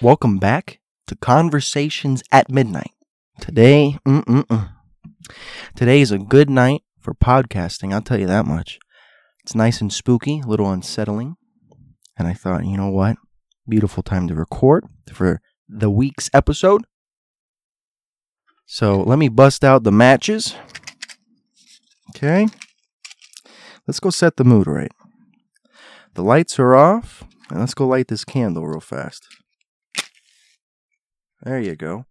Welcome back to Conversations at Midnight. Today, mm-mm-mm. today is a good night for podcasting. I'll tell you that much. It's nice and spooky, a little unsettling, and I thought, you know what? Beautiful time to record for the week's episode. So let me bust out the matches. Okay. Let's go set the mood right. The lights are off, and let's go light this candle real fast. There you go.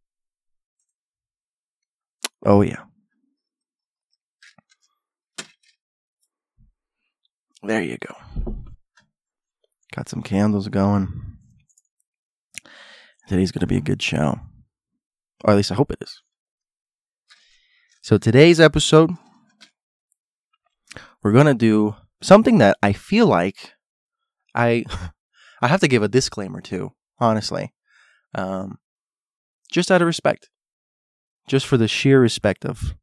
Oh, yeah. There you go. Got some candles going. Today's going to be a good show. Or at least I hope it is. So, today's episode, we're going to do something that I feel like I I have to give a disclaimer to, honestly. Um, just out of respect. Just for the sheer respect of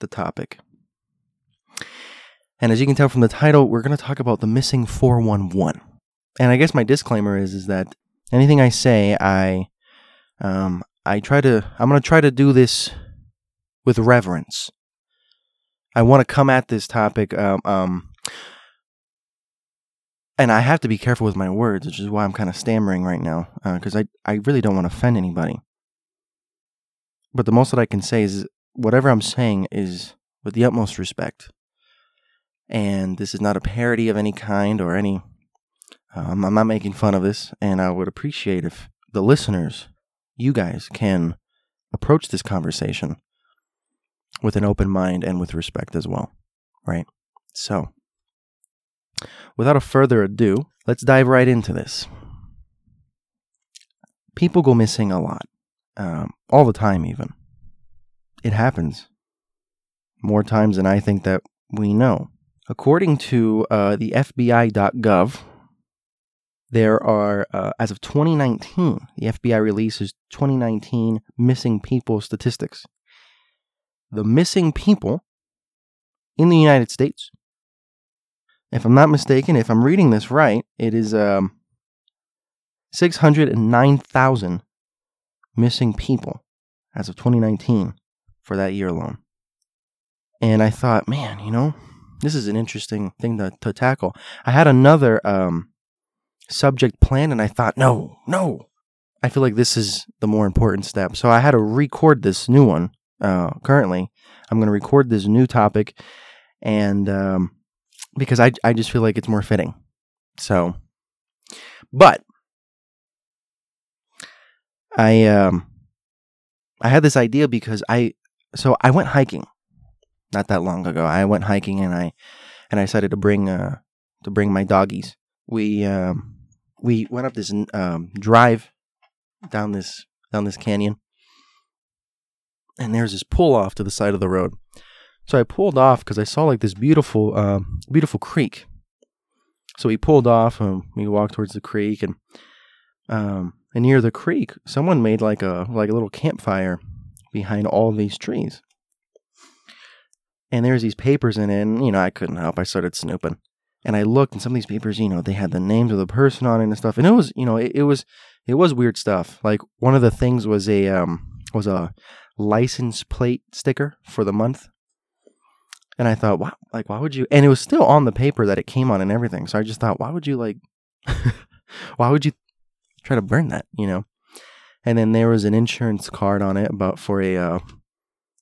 the topic. And as you can tell from the title, we're going to talk about the missing 411. And I guess my disclaimer is is that anything I say, I um I try to I'm going to try to do this with reverence. I want to come at this topic um, um and I have to be careful with my words, which is why I'm kind of stammering right now, because uh, I, I really don't want to offend anybody. But the most that I can say is whatever I'm saying is with the utmost respect. And this is not a parody of any kind or any. Um, I'm not making fun of this, and I would appreciate if the listeners, you guys, can approach this conversation with an open mind and with respect as well. Right? So, without a further ado, let's dive right into this. People go missing a lot, um, all the time, even. It happens more times than I think that we know. According to uh, the FBI.gov, there are, uh, as of 2019, the FBI releases 2019 missing people statistics. The missing people in the United States if I'm not mistaken, if I'm reading this right, it is um, 609,000 missing people as of 2019 for that year alone. And I thought, man, you know, this is an interesting thing to, to tackle. I had another um, subject planned, and I thought, no, no. I feel like this is the more important step. So I had to record this new one uh, currently. I'm going to record this new topic, and um, because I I just feel like it's more fitting. So, but I um I had this idea because I so I went hiking not that long ago. I went hiking and I and I decided to bring uh to bring my doggies. We um we went up this um drive down this down this canyon and there's this pull off to the side of the road. So I pulled off because I saw like this beautiful, uh, beautiful creek. So we pulled off and we walked towards the creek and um, and near the creek, someone made like a like a little campfire behind all these trees. And there's these papers in it, and you know I couldn't help. I started snooping, and I looked, and some of these papers, you know, they had the names of the person on it and stuff, and it was, you know, it, it was it was weird stuff. Like one of the things was a um was a license plate sticker for the month and I thought, wow, like, why would you? And it was still on the paper that it came on and everything. So I just thought, why would you like, why would you try to burn that, you know? And then there was an insurance card on it about for a, uh,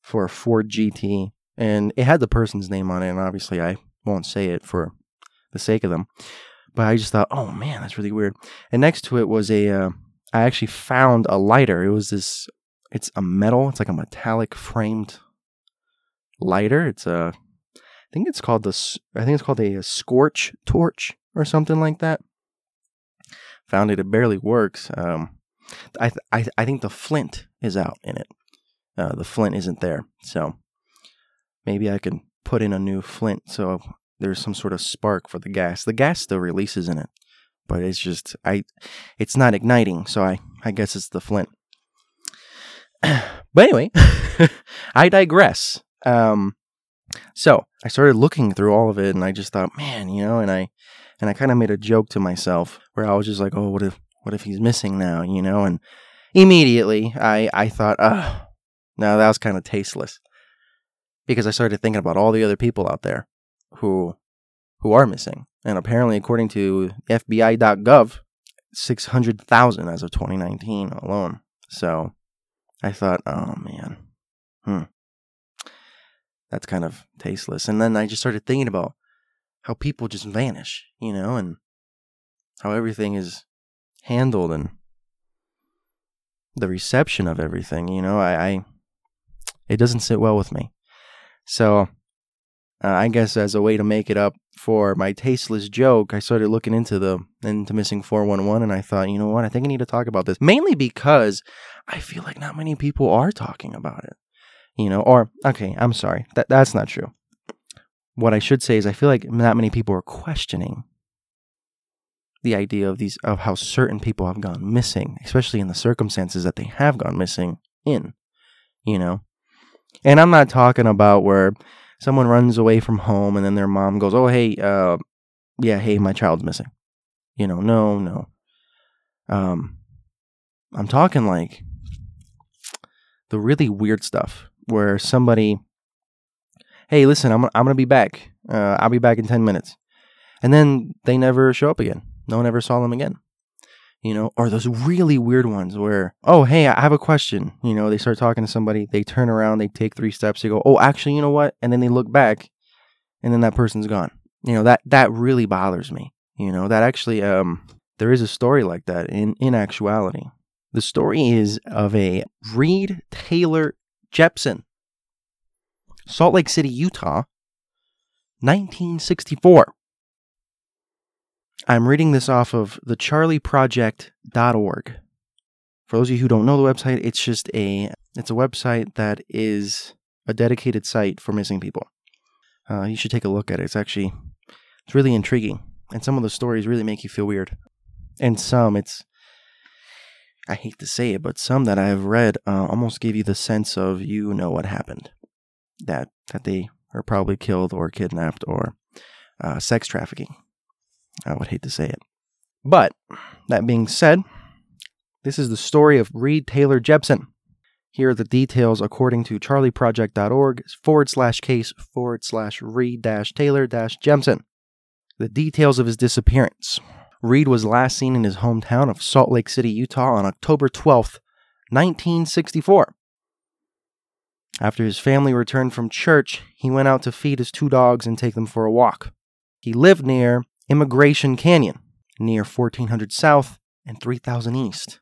for a Ford GT. And it had the person's name on it. And obviously I won't say it for the sake of them. But I just thought, oh man, that's really weird. And next to it was a, uh, I actually found a lighter. It was this, it's a metal, it's like a metallic framed lighter. It's a I think it's called the I think it's called a, a scorch torch or something like that. Found it; it barely works. Um, I th- I, th- I think the flint is out in it. Uh, the flint isn't there, so maybe I can put in a new flint so there's some sort of spark for the gas. The gas still releases in it, but it's just I it's not igniting, so I I guess it's the flint. but anyway, I digress. Um, so I started looking through all of it, and I just thought, man, you know, and I and I kind of made a joke to myself where I was just like, oh, what if What if he's missing now, you know? And immediately I, I thought, oh, no, that was kind of tasteless. Because I started thinking about all the other people out there who who are missing. And apparently, according to FBI.gov, 600,000 as of 2019 alone. So I thought, oh man, hmm. That's kind of tasteless. And then I just started thinking about how people just vanish, you know, and how everything is handled and the reception of everything, you know, I, I it doesn't sit well with me. So uh, I guess as a way to make it up for my tasteless joke, I started looking into the into missing 411 and I thought, you know what, I think I need to talk about this. Mainly because I feel like not many people are talking about it. You know, or okay, I'm sorry. That that's not true. What I should say is I feel like not many people are questioning the idea of these of how certain people have gone missing, especially in the circumstances that they have gone missing in, you know. And I'm not talking about where someone runs away from home and then their mom goes, "Oh, hey, uh, yeah, hey, my child's missing." You know, no, no. Um, I'm talking like the really weird stuff where somebody, "Hey, listen, I'm I'm gonna be back. Uh, I'll be back in ten minutes," and then they never show up again. No one ever saw them again you know, or those really weird ones where, oh, hey, I have a question. You know, they start talking to somebody, they turn around, they take three steps, they go, oh, actually, you know what? And then they look back, and then that person's gone. You know, that that really bothers me. You know, that actually, um, there is a story like that in in actuality. The story is of a Reed Taylor Jepson, Salt Lake City, Utah, 1964. I'm reading this off of thecharleyproject.org. For those of you who don't know the website, it's just a it's a website that is a dedicated site for missing people. Uh, you should take a look at it. It's actually it's really intriguing, and some of the stories really make you feel weird. And some, it's I hate to say it, but some that I have read uh, almost give you the sense of you know what happened, that that they are probably killed or kidnapped or uh, sex trafficking. I would hate to say it. But that being said, this is the story of Reed Taylor Jepson. Here are the details according to charleyproject.org forward slash case forward slash Reed dash Taylor dash Jepson. The details of his disappearance. Reed was last seen in his hometown of Salt Lake City, Utah on October 12th, 1964. After his family returned from church, he went out to feed his two dogs and take them for a walk. He lived near Emigration Canyon, near 1400 South and 3000 East,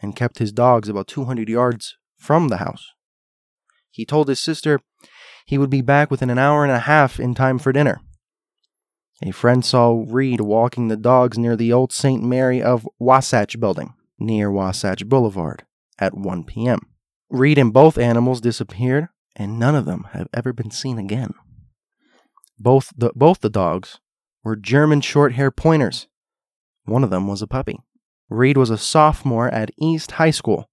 and kept his dogs about 200 yards from the house. He told his sister he would be back within an hour and a half in time for dinner. A friend saw Reed walking the dogs near the old St. Mary of Wasatch building, near Wasatch Boulevard, at 1 p.m. Reed and both animals disappeared, and none of them have ever been seen again. Both the, both the dogs were German short hair pointers. One of them was a puppy. Reed was a sophomore at East High School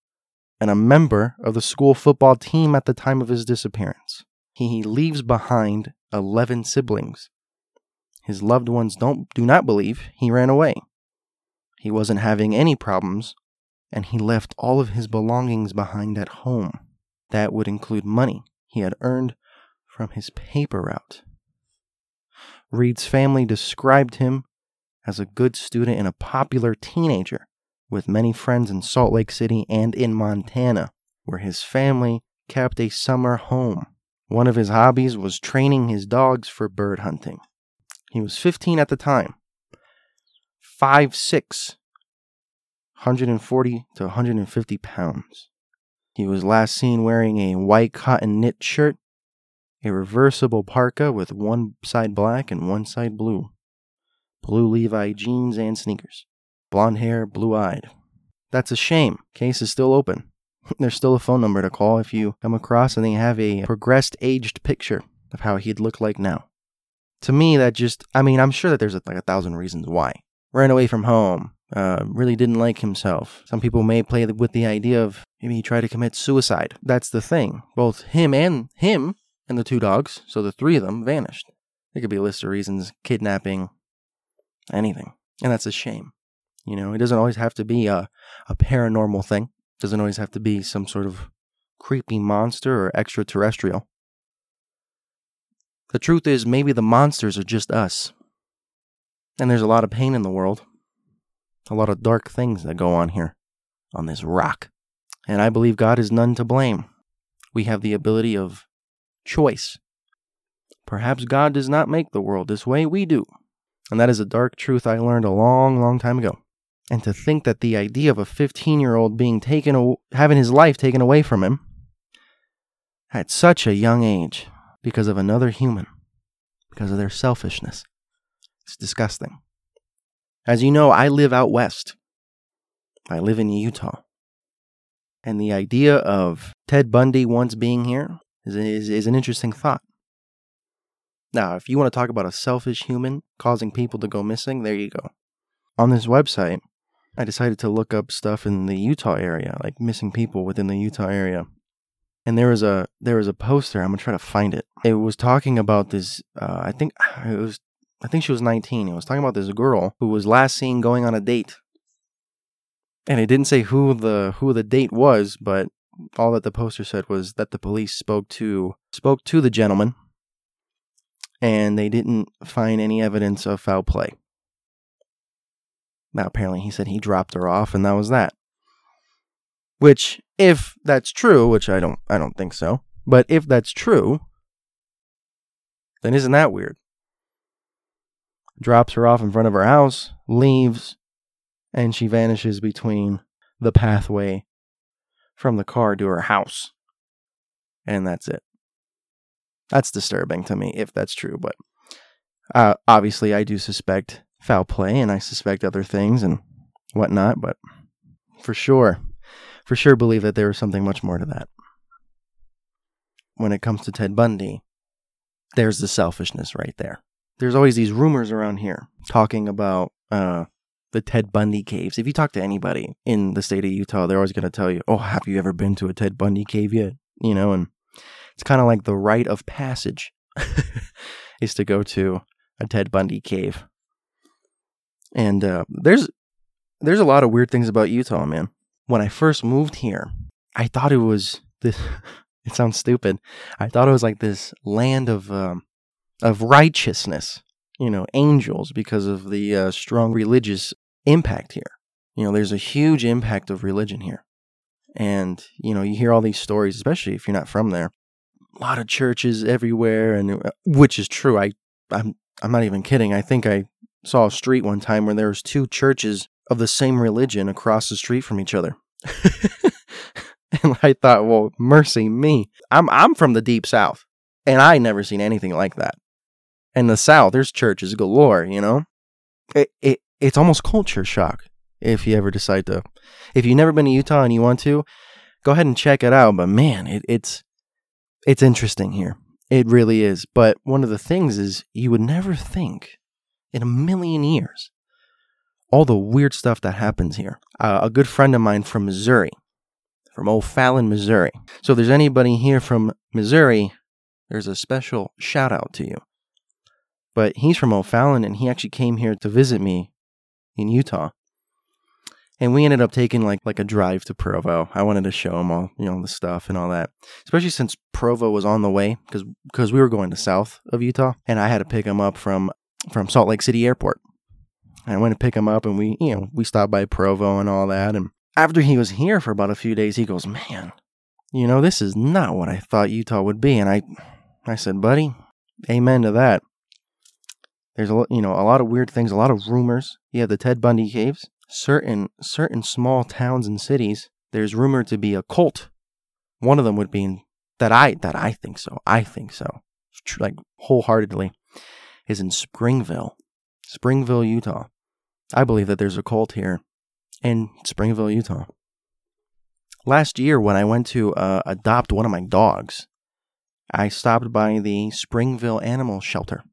and a member of the school football team at the time of his disappearance. He leaves behind 11 siblings. His loved ones don't do not believe he ran away. He wasn't having any problems and he left all of his belongings behind at home. That would include money he had earned from his paper route. Reed's family described him as a good student and a popular teenager with many friends in Salt Lake City and in Montana, where his family kept a summer home. One of his hobbies was training his dogs for bird hunting. He was 15 at the time, 5'6, 140 to 150 pounds. He was last seen wearing a white cotton knit shirt a reversible parka with one side black and one side blue, blue Levi jeans and sneakers, blonde hair, blue eyed. That's a shame. Case is still open. There's still a phone number to call if you come across and they have a progressed aged picture of how he'd look like now. To me, that just, I mean, I'm sure that there's like a thousand reasons why. Ran away from home, uh, really didn't like himself. Some people may play with the idea of maybe he tried to commit suicide. That's the thing. Both him and him and the two dogs, so the three of them, vanished. There could be a list of reasons kidnapping, anything. And that's a shame. You know, it doesn't always have to be a, a paranormal thing. It doesn't always have to be some sort of creepy monster or extraterrestrial. The truth is, maybe the monsters are just us. And there's a lot of pain in the world, a lot of dark things that go on here, on this rock. And I believe God is none to blame. We have the ability of choice. Perhaps God does not make the world this way, we do. And that is a dark truth I learned a long, long time ago. And to think that the idea of a 15 year old being taken, having his life taken away from him at such a young age because of another human, because of their selfishness, it's disgusting. As you know, I live out west. I live in Utah. And the idea of Ted Bundy once being here is, is, is an interesting thought. Now, if you want to talk about a selfish human causing people to go missing, there you go. On this website, I decided to look up stuff in the Utah area, like missing people within the Utah area. And there was a there was a poster. I'm gonna try to find it. It was talking about this. Uh, I think it was. I think she was 19. It was talking about this girl who was last seen going on a date. And it didn't say who the who the date was, but all that the poster said was that the police spoke to spoke to the gentleman, and they didn't find any evidence of foul play. Now, apparently, he said he dropped her off, and that was that. Which, if that's true, which I don't, I don't think so, but if that's true, then isn't that weird? Drops her off in front of her house, leaves, and she vanishes between the pathway from the car to her house. And that's it. That's disturbing to me if that's true, but uh, obviously I do suspect foul play and I suspect other things and whatnot, but for sure, for sure believe that there is something much more to that. When it comes to Ted Bundy, there's the selfishness right there. There's always these rumors around here talking about uh, the Ted Bundy caves. If you talk to anybody in the state of Utah, they're always going to tell you, "Oh, have you ever been to a Ted Bundy cave yet?" You know, and it's kind of like the rite of passage is to go to a Ted Bundy cave. And uh, there's there's a lot of weird things about Utah, man. When I first moved here, I thought it was this. it sounds stupid. I thought it was like this land of um, of righteousness, you know, angels, because of the uh, strong religious impact here. You know, there's a huge impact of religion here, and you know, you hear all these stories, especially if you're not from there. A lot of churches everywhere, and uh, which is true. I I'm I'm not even kidding. I think I saw a street one time where there was two churches of the same religion across the street from each other. and I thought, well, mercy me. I'm I'm from the deep south, and I never seen anything like that. In the south, there's churches galore, you know? It, it it's almost culture shock if you ever decide to if you've never been to Utah and you want to, go ahead and check it out. But man, it, it's it's interesting here. It really is. But one of the things is you would never think in a million years. All the weird stuff that happens here. Uh, a good friend of mine from Missouri, from O'Fallon, Missouri. So if there's anybody here from Missouri, there's a special shout out to you. But he's from O'Fallon and he actually came here to visit me in Utah. And we ended up taking like like a drive to Provo. I wanted to show him all you know the stuff and all that, especially since Provo was on the way because because we were going to south of Utah, and I had to pick him up from from Salt Lake City Airport. I went to pick him up and we, you know, we stopped by Provo and all that. And after he was here for about a few days, he goes, Man, you know, this is not what I thought Utah would be. And I, I said, Buddy, amen to that. There's a, you know, a lot of weird things, a lot of rumors. You have the Ted Bundy caves. Certain, certain small towns and cities, there's rumored to be a cult. One of them would be that I, that I think so. I think so. Like wholeheartedly is in Springville, Springville, Utah. I believe that there's a cult here in Springville, Utah. Last year, when I went to uh, adopt one of my dogs, I stopped by the Springville Animal Shelter.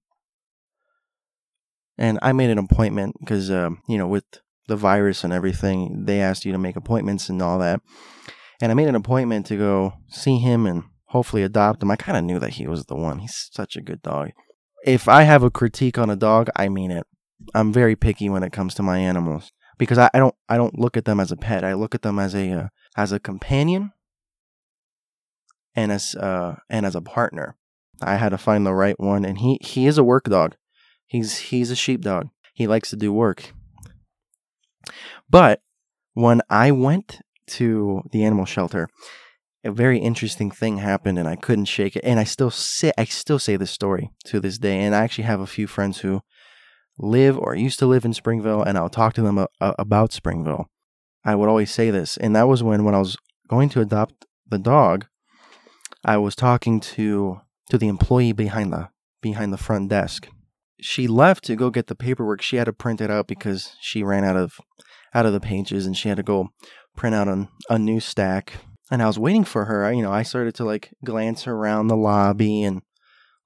And I made an appointment because, uh, you know, with the virus and everything, they asked you to make appointments and all that. And I made an appointment to go see him and hopefully adopt him. I kind of knew that he was the one. He's such a good dog if I have a critique on a dog, I mean it. I'm very picky when it comes to my animals. because I, I don't I don't look at them as a pet. I look at them as a uh, as a companion and as uh and as a partner. I had to find the right one, and he he is a work dog. He's he's a sheepdog. He likes to do work. But when I went to the animal shelter, a very interesting thing happened and I couldn't shake it. And I still say I still say this story to this day. And I actually have a few friends who live or used to live in Springville, and I'll talk to them a, a, about Springville. I would always say this, and that was when when I was going to adopt the dog, I was talking to to the employee behind the behind the front desk. She left to go get the paperwork. She had to print it out because she ran out of out of the pages, and she had to go print out a, a new stack and I was waiting for her. I, you know, I started to like glance around the lobby and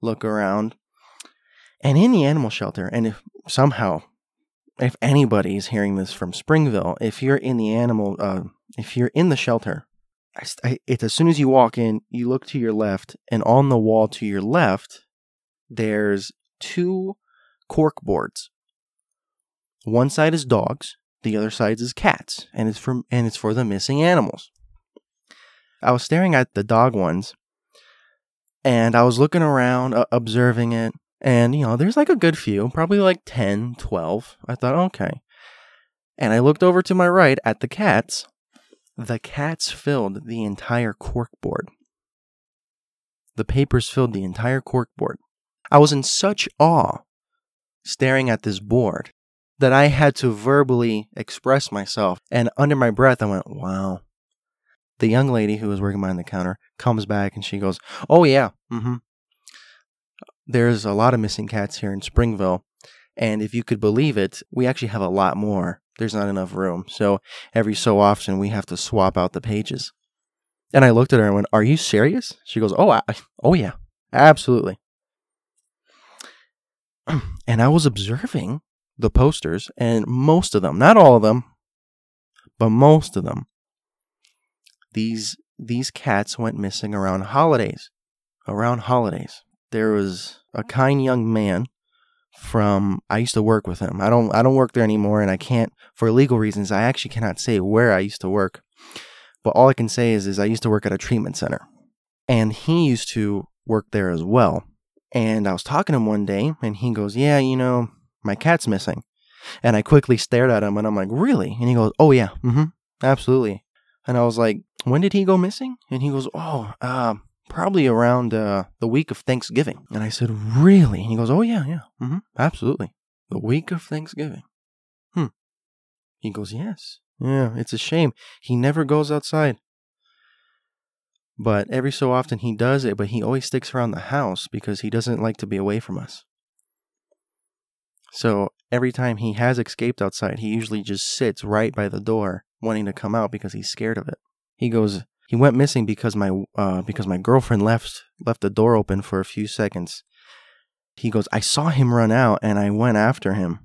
look around. And in the animal shelter, and if somehow, if anybody is hearing this from Springville, if you're in the animal, uh, if you're in the shelter, I, it's as soon as you walk in, you look to your left, and on the wall to your left, there's two cork boards. One side is dogs, the other side is cats, and it's for and it's for the missing animals. I was staring at the dog ones and I was looking around, uh, observing it. And, you know, there's like a good few, probably like 10, 12. I thought, okay. And I looked over to my right at the cats. The cats filled the entire corkboard. The papers filled the entire corkboard. I was in such awe staring at this board that I had to verbally express myself. And under my breath, I went, wow, the young lady who was working behind the counter comes back and she goes, "Oh yeah, mm-hmm. There's a lot of missing cats here in Springville, and if you could believe it, we actually have a lot more. There's not enough room, so every so often we have to swap out the pages." And I looked at her and went, "Are you serious?" She goes, "Oh, I, oh yeah, absolutely." and I was observing the posters, and most of them, not all of them, but most of them these these cats went missing around holidays. Around holidays. There was a kind young man from I used to work with him. I don't I don't work there anymore and I can't for legal reasons I actually cannot say where I used to work. But all I can say is is I used to work at a treatment center. And he used to work there as well. And I was talking to him one day and he goes, "Yeah, you know, my cat's missing." And I quickly stared at him and I'm like, "Really?" And he goes, "Oh yeah. Mhm. Absolutely." And I was like, when did he go missing? And he goes, oh, uh, probably around uh, the week of Thanksgiving. And I said, really? And he goes, oh, yeah, yeah, mm-hmm, absolutely. The week of Thanksgiving. Hmm. He goes, yes. Yeah, it's a shame. He never goes outside. But every so often he does it, but he always sticks around the house because he doesn't like to be away from us. So every time he has escaped outside, he usually just sits right by the door wanting to come out because he's scared of it. He goes, he went missing because my uh, because my girlfriend left left the door open for a few seconds. He goes, I saw him run out and I went after him.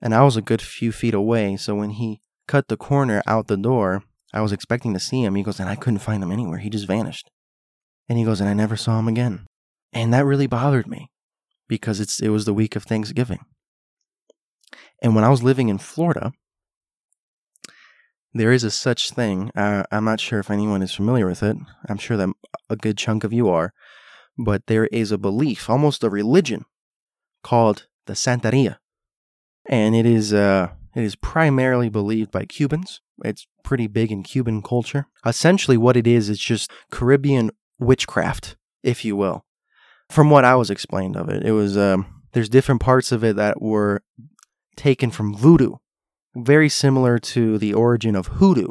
And I was a good few feet away, so when he cut the corner out the door, I was expecting to see him. He goes, and I couldn't find him anywhere. He just vanished. And he goes, and I never saw him again. And that really bothered me because it's it was the week of Thanksgiving. And when I was living in Florida, there is a such thing. Uh, I'm not sure if anyone is familiar with it. I'm sure that a good chunk of you are. But there is a belief, almost a religion, called the Santeria. And it is, uh, it is primarily believed by Cubans. It's pretty big in Cuban culture. Essentially, what it is, is just Caribbean witchcraft, if you will. From what I was explained of it, it was, um, there's different parts of it that were taken from voodoo very similar to the origin of hoodoo.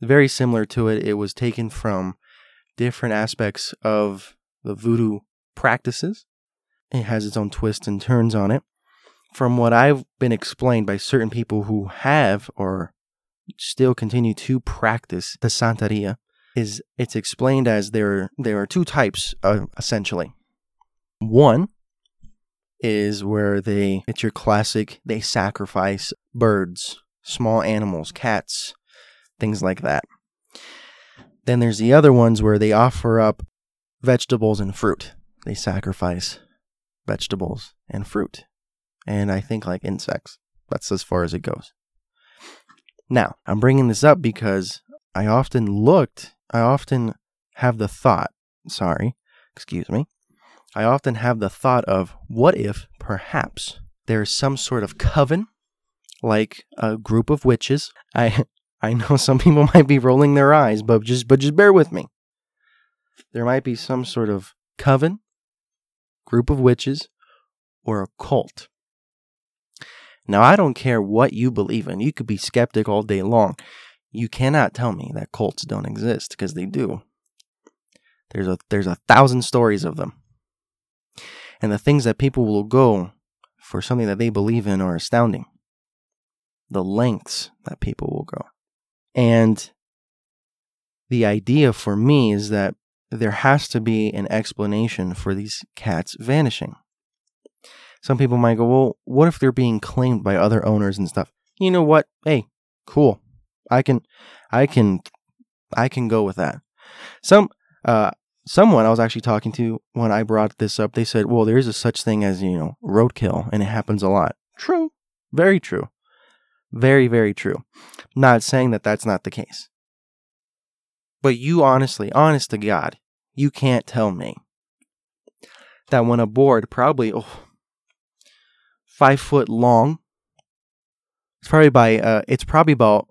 Very similar to it, it was taken from different aspects of the voodoo practices. It has its own twists and turns on it. From what I've been explained by certain people who have or still continue to practice the Santeria, is it's explained as there there are two types uh, essentially. One is where they it's your classic they sacrifice birds, small animals, cats, things like that. Then there's the other ones where they offer up vegetables and fruit. They sacrifice vegetables and fruit. And I think like insects. That's as far as it goes. Now, I'm bringing this up because I often looked, I often have the thought, sorry, excuse me, I often have the thought of what if perhaps there's some sort of coven, like a group of witches. I I know some people might be rolling their eyes, but just but just bear with me. There might be some sort of coven, group of witches, or a cult. Now, I don't care what you believe in. You could be skeptic all day long. You cannot tell me that cults don't exist because they do. There's a there's a thousand stories of them. And the things that people will go for something that they believe in are astounding. The lengths that people will go. And the idea for me is that there has to be an explanation for these cats vanishing. Some people might go, well, what if they're being claimed by other owners and stuff? You know what? Hey, cool. I can, I can, I can go with that. Some, uh, someone I was actually talking to when I brought this up, they said, well, there is a such thing as, you know, roadkill, and it happens a lot. True. Very true. Very, very true. Not saying that that's not the case. But you honestly, honest to God, you can't tell me that when a board, probably oh, five foot long, it's probably by, uh, it's probably about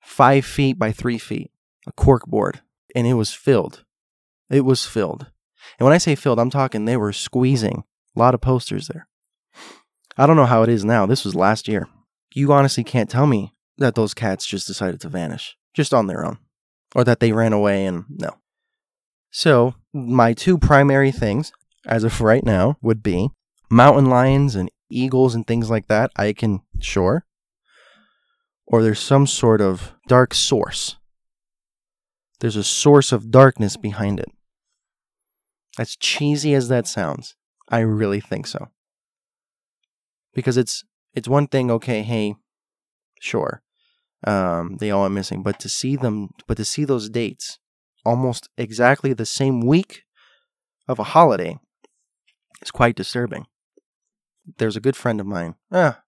five feet by three feet, a cork board, and it was filled. It was filled. And when I say filled, I'm talking they were squeezing a lot of posters there. I don't know how it is now. This was last year you honestly can't tell me that those cats just decided to vanish just on their own or that they ran away and no. So, my two primary things as of right now would be mountain lions and eagles and things like that. I can, sure. Or there's some sort of dark source. There's a source of darkness behind it. As cheesy as that sounds, I really think so. Because it's it's one thing, okay, hey, sure, um, they all are missing, but to see them, but to see those dates almost exactly the same week of a holiday is quite disturbing. There's a good friend of mine. Ah,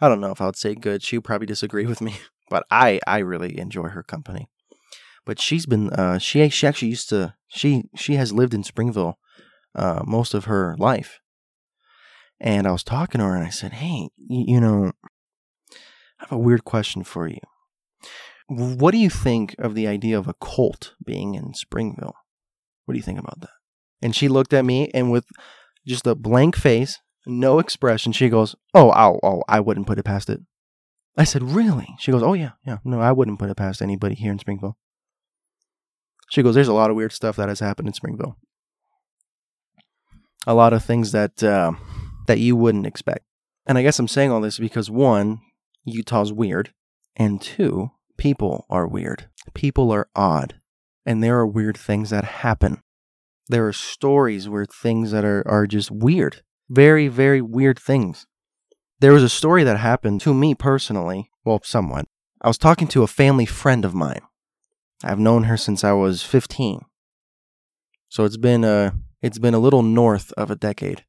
I don't know if I would say good. She would probably disagree with me, but I I really enjoy her company. But she's been uh, she she actually used to she she has lived in Springville uh, most of her life, and I was talking to her and I said, Hey, you know, I have a weird question for you. What do you think of the idea of a cult being in Springville? What do you think about that? And she looked at me and with just a blank face, no expression, she goes, Oh, oh, oh, I wouldn't put it past it. I said, Really? She goes, Oh, yeah, yeah. No, I wouldn't put it past anybody here in Springville. She goes, There's a lot of weird stuff that has happened in Springville. A lot of things that uh, that you wouldn't expect. And I guess I'm saying all this because one, Utah's weird, and two, people are weird. People are odd, and there are weird things that happen. There are stories where things that are, are just weird. Very, very weird things. There was a story that happened to me personally, well, somewhat. I was talking to a family friend of mine. I've known her since I was 15. So it's been a it's been a little north of a decade.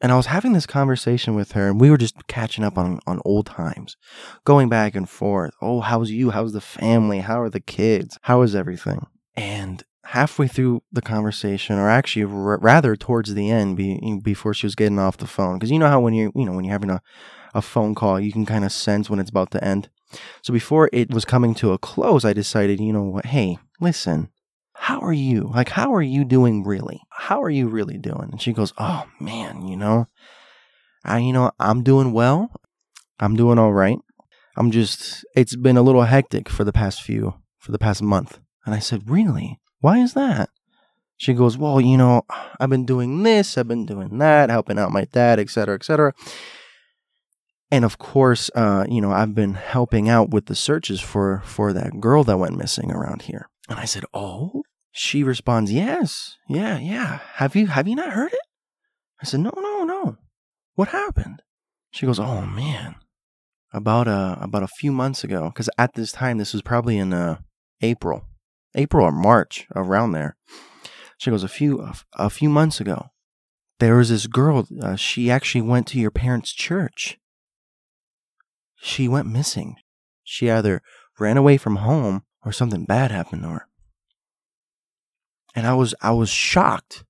And I was having this conversation with her, and we were just catching up on, on old times, going back and forth. Oh, how's you? How's the family? How are the kids? How is everything? And halfway through the conversation, or actually r- rather towards the end, be, before she was getting off the phone, because you know how when you you know when you're having a, a phone call, you can kind of sense when it's about to end. So before it was coming to a close, I decided, you know what? Hey, listen, how are you? Like, how are you doing really? How are you really doing? And she goes, oh man, you know, I, you know, I'm doing well. I'm doing all right. I'm just, it's been a little hectic for the past few, for the past month. And I said, really? Why is that? She goes, well, you know, I've been doing this, I've been doing that, helping out my dad, etc., etc. And of course, uh, you know, I've been helping out with the searches for for that girl that went missing around here. And I said, "Oh, she responds, Yes, yeah, yeah. Have you have you not heard it? I said, No, no, no. What happened? She goes, Oh man. About a about a few months ago, because at this time this was probably in uh, April, April or March, around there. She goes, a few a, a few months ago, there was this girl. Uh, she actually went to your parents' church, she went missing. She either ran away from home or something bad happened to her. And I was I was shocked.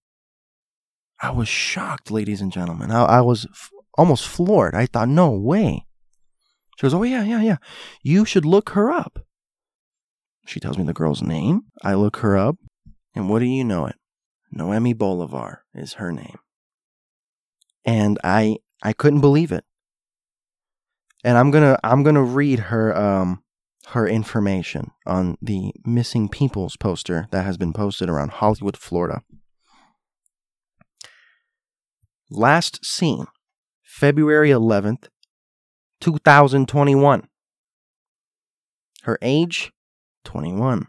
I was shocked, ladies and gentlemen. I, I was f- almost floored. I thought, no way. She goes, oh yeah, yeah, yeah. You should look her up. She tells me the girl's name. I look her up, and what do you know it? Noemi Bolivar is her name. And I I couldn't believe it. And I'm gonna I'm gonna read her um her information on the missing peoples poster that has been posted around Hollywood, Florida. Last seen February 11th, 2021. Her age 21.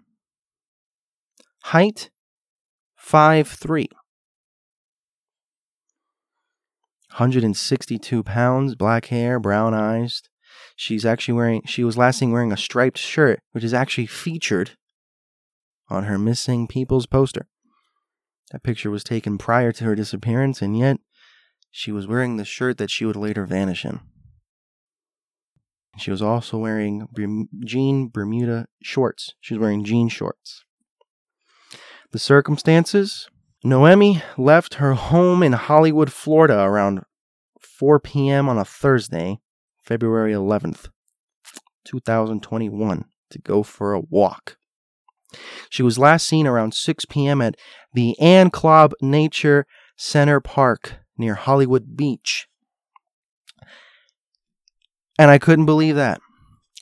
Height 5'3. 162 pounds, black hair, brown eyes. She's actually wearing, she was last seen wearing a striped shirt, which is actually featured on her missing people's poster. That picture was taken prior to her disappearance, and yet she was wearing the shirt that she would later vanish in. She was also wearing jean Bermuda shorts. She was wearing jean shorts. The circumstances Noemi left her home in Hollywood, Florida around 4 p.m. on a Thursday, February 11th, 2021, to go for a walk. She was last seen around 6 p.m. at the Anne Kolb Nature Center Park near Hollywood Beach. And I couldn't believe that.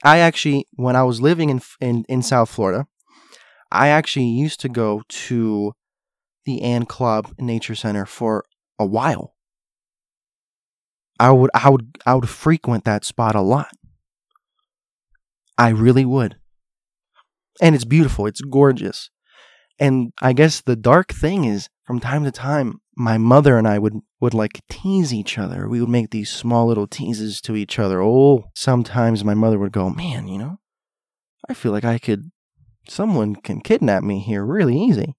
I actually, when I was living in, in, in South Florida, I actually used to go to the Anne Kolb Nature Center for a while. I would I would I would frequent that spot a lot. I really would. And it's beautiful, it's gorgeous. And I guess the dark thing is from time to time my mother and I would would like tease each other. We would make these small little teases to each other. Oh, sometimes my mother would go, "Man, you know, I feel like I could someone can kidnap me here really easy."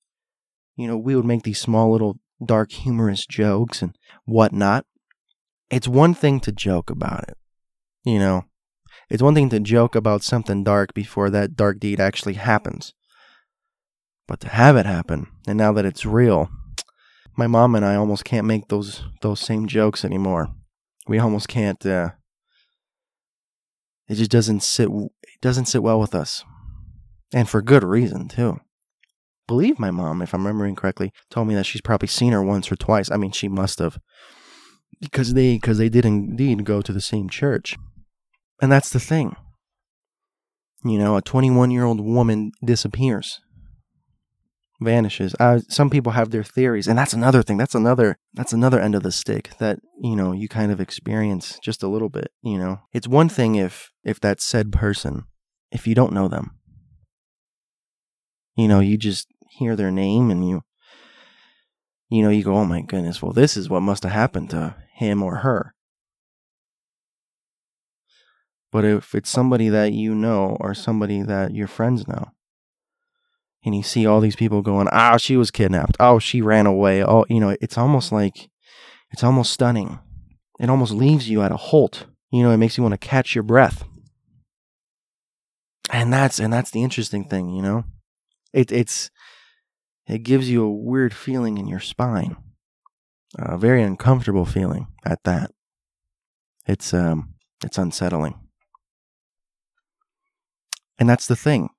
You know, we would make these small little dark humorous jokes and whatnot. It's one thing to joke about it, you know. It's one thing to joke about something dark before that dark deed actually happens. But to have it happen, and now that it's real, my mom and I almost can't make those those same jokes anymore. We almost can't. Uh, it just doesn't sit. It doesn't sit well with us, and for good reason too believe my mom, if I'm remembering correctly, told me that she's probably seen her once or twice. I mean, she must have, because they because they did indeed go to the same church, and that's the thing. You know, a 21 year old woman disappears, vanishes. Uh, some people have their theories, and that's another thing. That's another that's another end of the stick that you know you kind of experience just a little bit. You know, it's one thing if if that said person, if you don't know them, you know, you just hear their name and you you know, you go, "Oh my goodness, well this is what must have happened to him or her." But if it's somebody that you know or somebody that your friends know, and you see all these people going, "Oh, she was kidnapped. Oh, she ran away." Oh, you know, it's almost like it's almost stunning. It almost leaves you at a halt. You know, it makes you want to catch your breath. And that's and that's the interesting thing, you know. It, it's it gives you a weird feeling in your spine, a very uncomfortable feeling at that. It's um, it's unsettling, and that's the thing.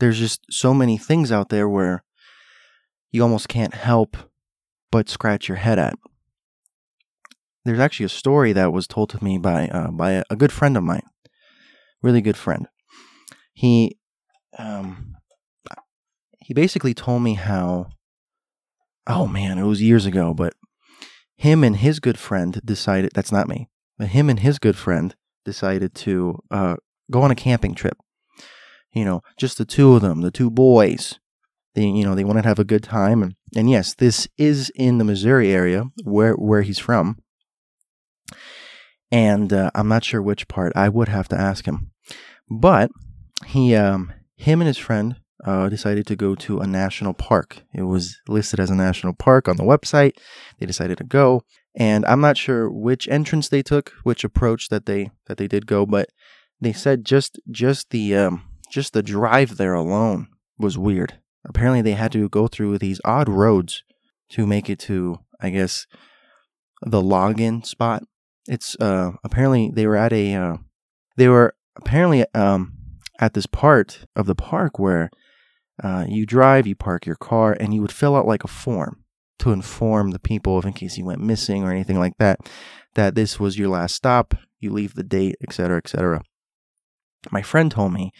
There's just so many things out there where you almost can't help but scratch your head at. There's actually a story that was told to me by uh, by a, good friend of mine, really good friend. He um, he basically told me how oh man, it was years ago, but him and his good friend decided that's not me, but him and his good friend decided to uh, go on a camping trip. You know, just the two of them, the two boys. They, you know, they wanted to have a good time, and, and yes, this is in the Missouri area where where he's from. And uh, I'm not sure which part. I would have to ask him, but he, um, him and his friend uh, decided to go to a national park. It was listed as a national park on the website. They decided to go, and I'm not sure which entrance they took, which approach that they that they did go, but they said just just the um, just the drive there alone was weird. Apparently, they had to go through these odd roads to make it to, I guess, the login spot. It's uh, apparently they were at a uh, they were apparently um, at this part of the park where uh, you drive, you park your car, and you would fill out like a form to inform the people if in case you went missing or anything like that, that this was your last stop, you leave the date, etc., etc. My friend told me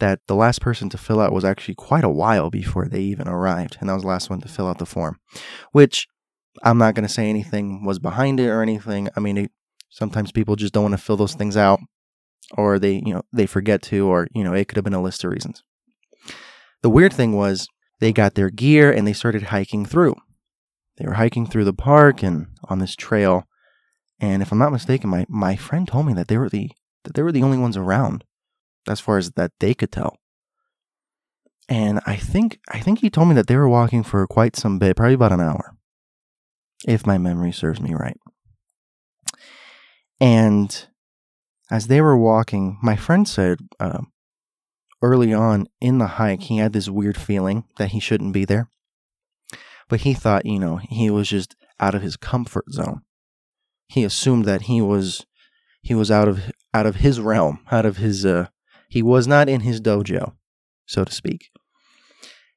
that the last person to fill out was actually quite a while before they even arrived, and that was the last one to fill out the form, which I'm not going to say anything was behind it or anything. I mean, it, sometimes people just don't want to fill those things out, or they, you know, they forget to, or you know, it could have been a list of reasons. The weird thing was they got their gear and they started hiking through. They were hiking through the park and on this trail. And if I'm not mistaken, my, my friend told me that they were the that they were the only ones around, as far as that they could tell. And I think I think he told me that they were walking for quite some bit, probably about an hour, if my memory serves me right. And as they were walking, my friend said uh, early on in the hike he had this weird feeling that he shouldn't be there. But he thought, you know, he was just out of his comfort zone. He assumed that he was he was out of out of his realm, out of his uh he was not in his dojo, so to speak.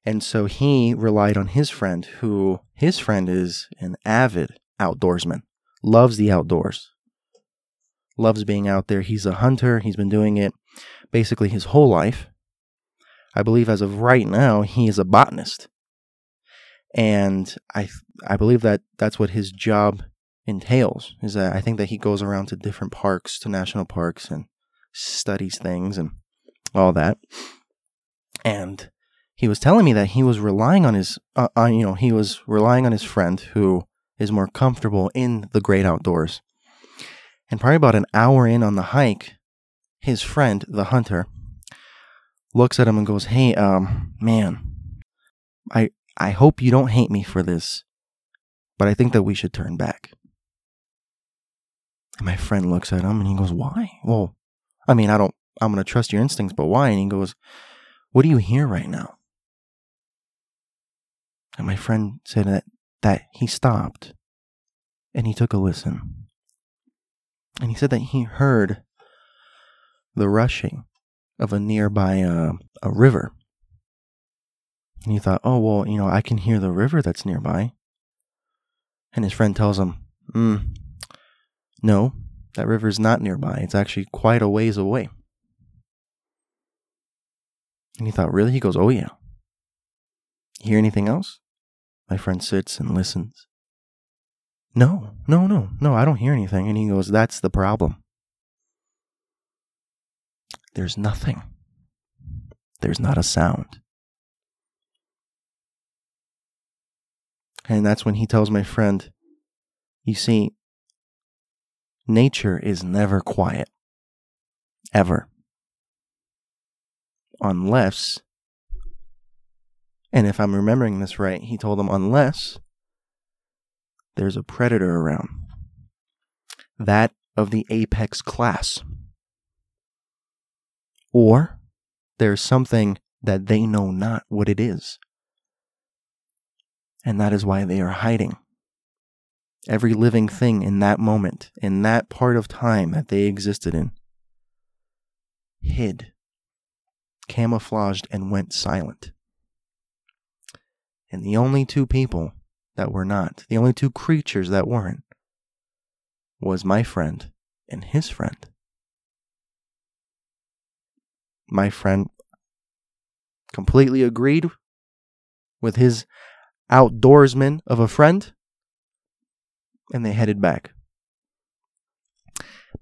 And so he relied on his friend, who his friend is an avid outdoorsman, loves the outdoors, loves being out there. He's a hunter. He's been doing it basically his whole life. I believe as of right now, he is a botanist and I I believe that that's what his job entails. Is that I think that he goes around to different parks, to national parks, and studies things and all that. And he was telling me that he was relying on his, uh, on, you know, he was relying on his friend who is more comfortable in the great outdoors. And probably about an hour in on the hike, his friend, the hunter, looks at him and goes, "Hey, um, man, I I hope you don't hate me for this, but I think that we should turn back. And my friend looks at him and he goes, Why? Well, I mean, I don't, I'm to trust your instincts, but why? And he goes, What do you hear right now? And my friend said that, that he stopped and he took a listen. And he said that he heard the rushing of a nearby uh, a river. And he thought, oh, well, you know, I can hear the river that's nearby. And his friend tells him, mm, no, that river's not nearby. It's actually quite a ways away. And he thought, really? He goes, oh, yeah. hear anything else? My friend sits and listens. No, no, no, no, I don't hear anything. And he goes, that's the problem. There's nothing. There's not a sound. And that's when he tells my friend, You see, nature is never quiet. Ever. Unless, and if I'm remembering this right, he told him, unless there's a predator around. That of the apex class. Or there's something that they know not what it is. And that is why they are hiding. Every living thing in that moment, in that part of time that they existed in, hid, camouflaged, and went silent. And the only two people that were not, the only two creatures that weren't, was my friend and his friend. My friend completely agreed with his outdoorsman of a friend, and they headed back.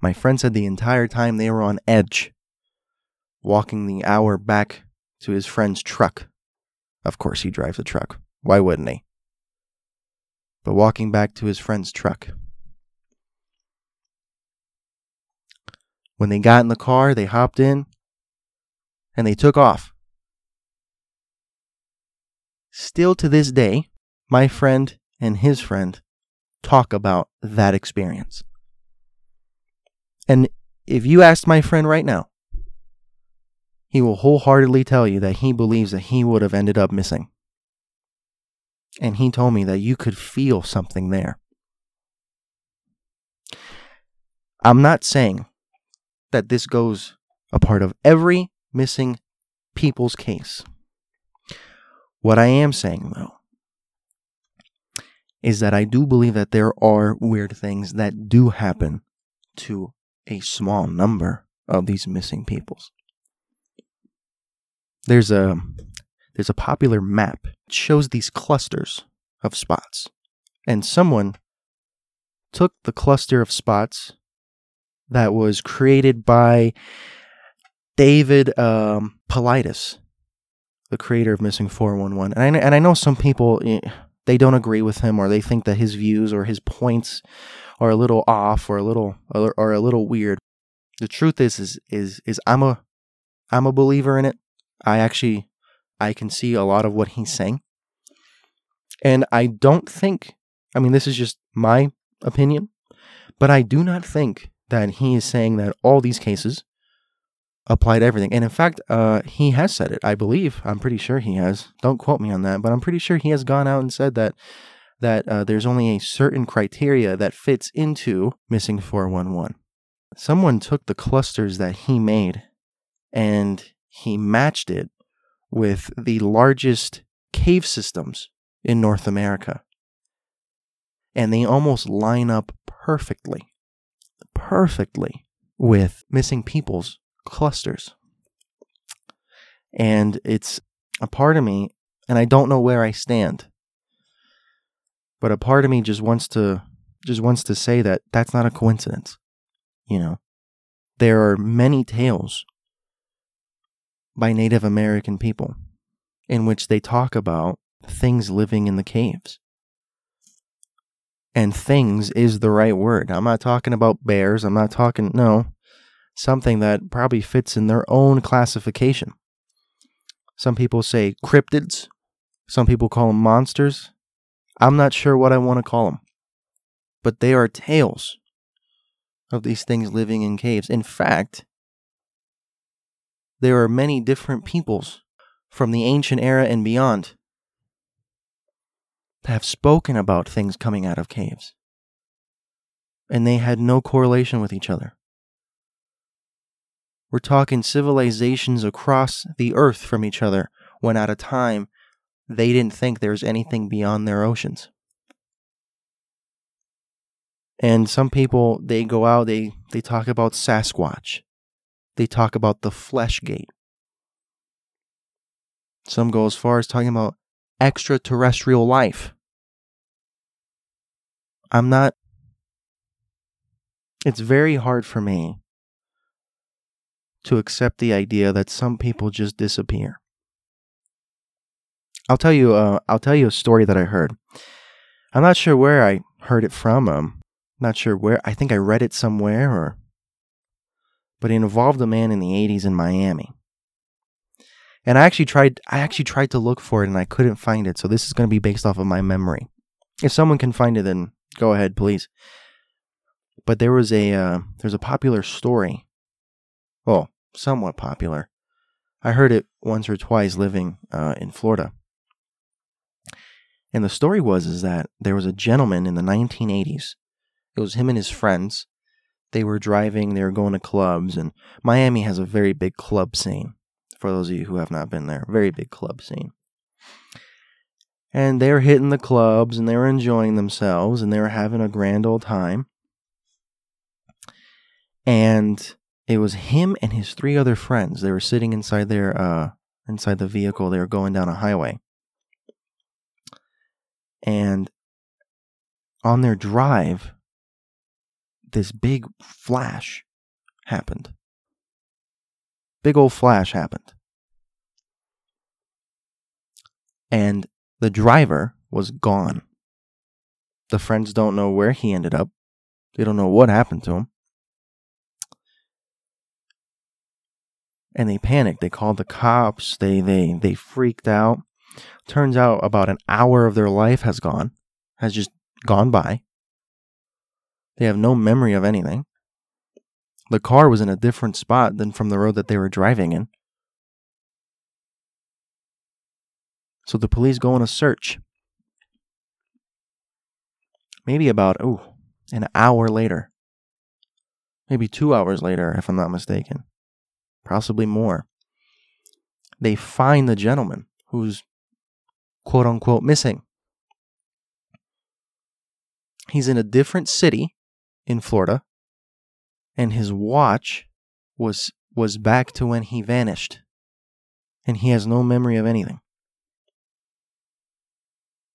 My friend said the entire time they were on edge, walking the hour back to his friend's truck. Of course, he drives a truck. Why wouldn't he? But walking back to his friend's truck. When they got in the car, they hopped in and they took off. Still to this day, my friend and his friend talk about that experience. And if you asked my friend right now, he will wholeheartedly tell you that he believes that he would have ended up missing. And he told me that you could feel something there. I'm not saying that this goes a part of every missing people's case. What I am saying, though, is that I do believe that there are weird things that do happen to a small number of these missing peoples. There's a there's a popular map that shows these clusters of spots. And someone took the cluster of spots that was created by David um, Paulides, the creator of Missing 411. And I, and I know some people, eh, they don't agree with him or they think that his views or his points are a little off or a little or, or a little weird. The truth is, is, is, is I'm a, I'm a believer in it. I actually, I can see a lot of what he's saying. And I don't think, I mean, this is just my opinion, but I do not think that he is saying that all these cases apply to everything. And in fact, uh, he has said it. I believe. I'm pretty sure he has. Don't quote me on that, but I'm pretty sure he has gone out and said that that uh, there's only a certain criteria that fits into missing 411. Someone took the clusters that he made and he matched it with the largest cave systems in North America. And they almost line up perfectly, perfectly with missing people's clusters. And it's a part of me, and I don't know where I stand, but a part of me just wants to just wants to say that that's not a coincidence. You know, there are many tales by Native American people in which they talk about things living in the caves. And things is the right word. I'm not talking about bears. I'm not talking, no, something that probably fits in their own classification. Some people say cryptids. Some people call them monsters. I'm not sure what I want to call them. But they are tales of these things living in caves. In fact, there are many different peoples from the ancient era and beyond have spoken about things coming out of caves. And they had no correlation with each other. We're talking civilizations across the earth from each other when at a time they didn't think there was anything beyond their oceans. And some people they go out, they, they talk about Sasquatch. They talk about the flesh gate. Some go as far as talking about extraterrestrial life. I'm not. It's very hard for me to accept the idea that some people just disappear. I'll tell you. Uh, I'll tell you a story that I heard. I'm not sure where I heard it from. Um, not sure where. I think I read it somewhere, or. But it involved a man in the '80s in Miami. And I actually tried. I actually tried to look for it, and I couldn't find it. So this is going to be based off of my memory. If someone can find it, then Go ahead, please. But there was a uh, there's a popular story. Well, somewhat popular. I heard it once or twice living uh, in Florida. And the story was is that there was a gentleman in the 1980s. It was him and his friends. They were driving, they were going to clubs, and Miami has a very big club scene. For those of you who have not been there, very big club scene and they were hitting the clubs and they were enjoying themselves and they were having a grand old time. And it was him and his three other friends. They were sitting inside their uh inside the vehicle. They were going down a highway. And on their drive, this big flash happened. Big old flash happened. And the driver was gone. The friends don't know where he ended up. They don't know what happened to him. and they panicked. They called the cops. They they they freaked out. Turns out about an hour of their life has gone, has just gone by. They have no memory of anything. The car was in a different spot than from the road that they were driving in. So the police go on a search. Maybe about, oh, an hour later. Maybe two hours later, if I'm not mistaken. Possibly more. They find the gentleman who's quote unquote missing. He's in a different city in Florida, and his watch was was back to when he vanished. And he has no memory of anything.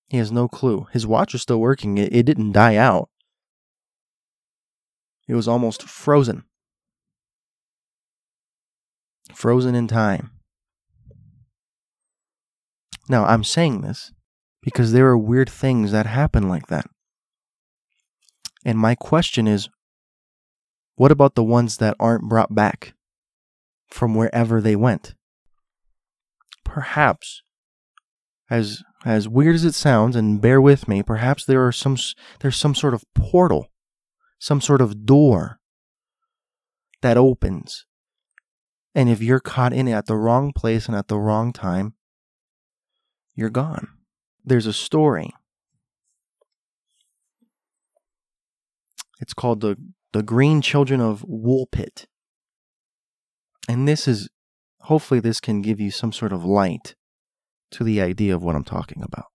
He has no clue. His watch is still working. It, it didn't die out. It was almost frozen. Frozen in time. Now, I'm saying this because there are weird things that happen like that. And my question is what about the ones that aren't brought back from wherever they went? Perhaps, as as weird as it sounds, and bear with me, perhaps there are some there's some sort of portal, some sort of door that opens. And if you're caught in it at the wrong place and at the wrong time, you're gone. There's a story. It's called the the Green Children of Woolpit. And this is hopefully this can give you some sort of light to the idea of what I'm talking about.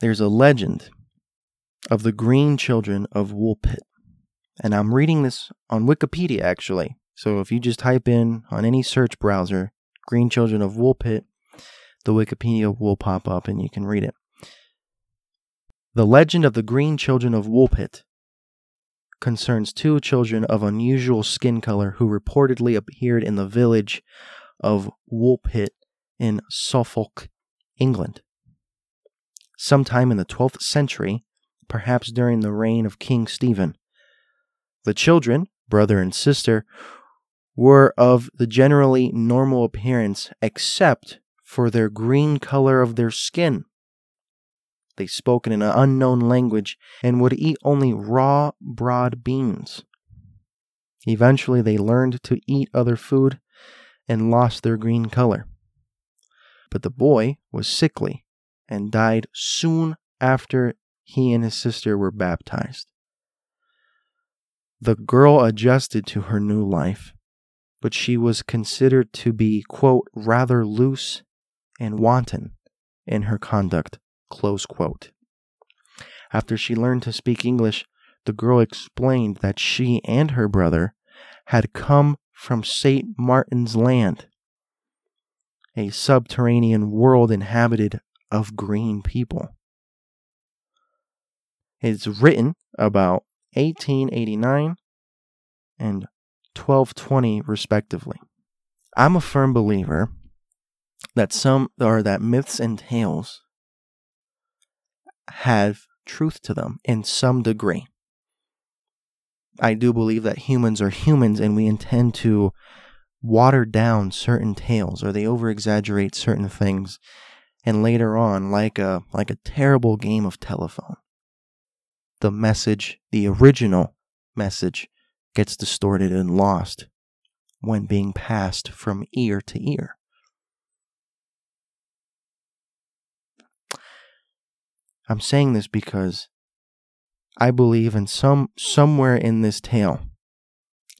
There's a legend of the green children of Woolpit. And I'm reading this on Wikipedia actually. So if you just type in on any search browser, Green Children of Woolpit, the Wikipedia will pop up and you can read it. The legend of the Green Children of Woolpit concerns two children of unusual skin color who reportedly appeared in the village of Woolpit in Suffolk, England. Sometime in the 12th century, perhaps during the reign of King Stephen. The children, brother and sister, were of the generally normal appearance except for their green color of their skin. They spoke in an unknown language and would eat only raw, broad beans. Eventually, they learned to eat other food and lost their green color. But the boy was sickly and died soon after he and his sister were baptized. The girl adjusted to her new life, but she was considered to be, quote, rather loose and wanton in her conduct Close quote. After she learned to speak English, the girl explained that she and her brother had come from St. Martin's Land, a subterranean world inhabited of green people. It's written about 1889 and 1220 respectively. I'm a firm believer that some or that myths and tales have truth to them in some degree. I do believe that humans are humans and we intend to water down certain tales or they over exaggerate certain things and later on like a like a terrible game of telephone the message the original message gets distorted and lost when being passed from ear to ear I'm saying this because I believe in some somewhere in this tale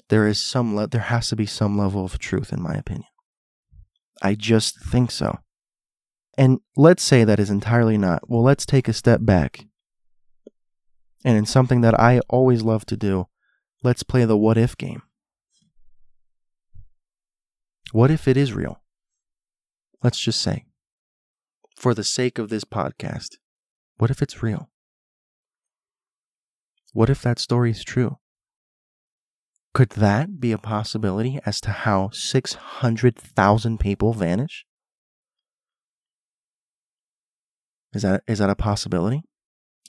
there is some le- there has to be some level of truth in my opinion. I just think so. And let's say that is entirely not. Well, let's take a step back. And in something that I always love to do, let's play the what if game. What if it is real? Let's just say, for the sake of this podcast, what if it's real? What if that story is true? Could that be a possibility as to how 600,000 people vanish? Is that, is that a possibility?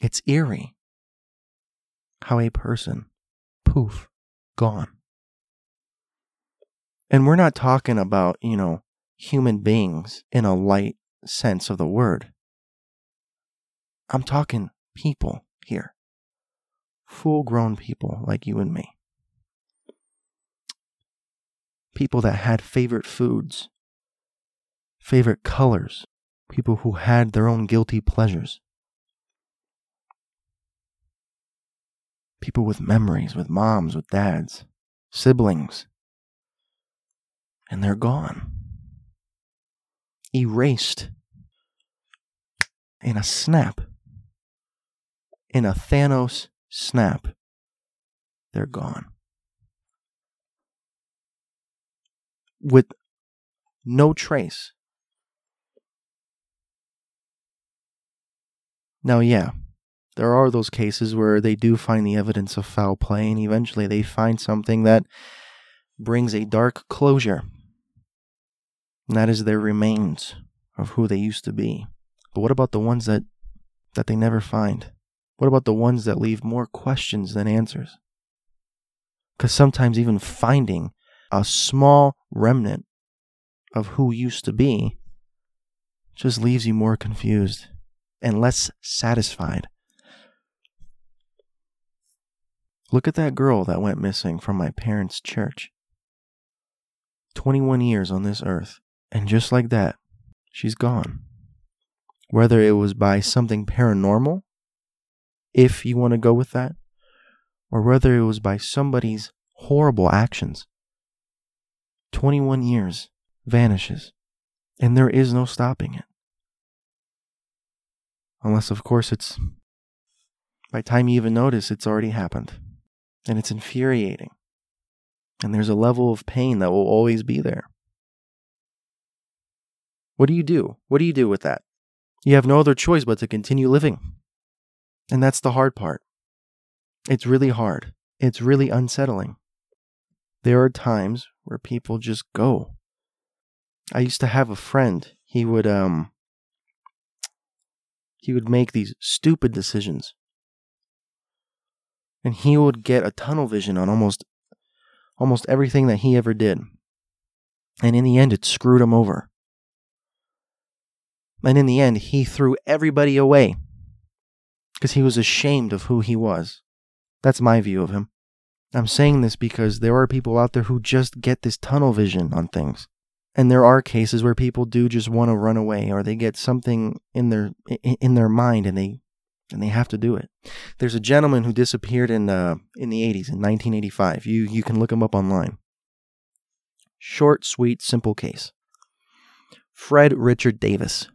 It's eerie. How a person, poof, gone. And we're not talking about, you know, human beings in a light sense of the word. I'm talking people here. Full grown people like you and me. People that had favorite foods. favorite colors, people who had their own guilty pleasures, people with memories, with moms, with dads, siblings, and they're gone. Erased in a snap. In a Thanos snap, they're gone. With no trace. Now, yeah, there are those cases where they do find the evidence of foul play, and eventually they find something that brings a dark closure. And that is their remains of who they used to be. But what about the ones that that they never find? What about the ones that leave more questions than answers? Because sometimes even finding a small remnant of who used to be just leaves you more confused and less satisfied. Look at that girl that went missing from my parents' church. 21 years on this earth, and just like that, she's gone whether it was by something paranormal, if you want to go with that, or whether it was by somebody's horrible actions. 21 years vanishes, and there is no stopping it. Unless, of course, it's by time you even notice, it's already happened. And it's infuriating. And there's a level of pain that will always be there. What do you do? What do you do with that? You have no other choice but to continue living. And that's the hard part. It's really hard. It's really unsettling. There are times where people just go. I used to have a friend. He would um he would make these stupid decisions. And he would get a tunnel vision on almost almost everything that he ever did. And in the end it screwed him over. And in the end, he threw everybody away because he was ashamed of who he was. That's my view of him. I'm saying this because there are people out there who just get this tunnel vision on things. And there are cases where people do just want to run away or they get something in their in their mind and they and they have to do it. There's a gentleman who disappeared in uh, in the 80s in 1985. You you can look him up online. Short, sweet, simple case. Fred Richard Davis.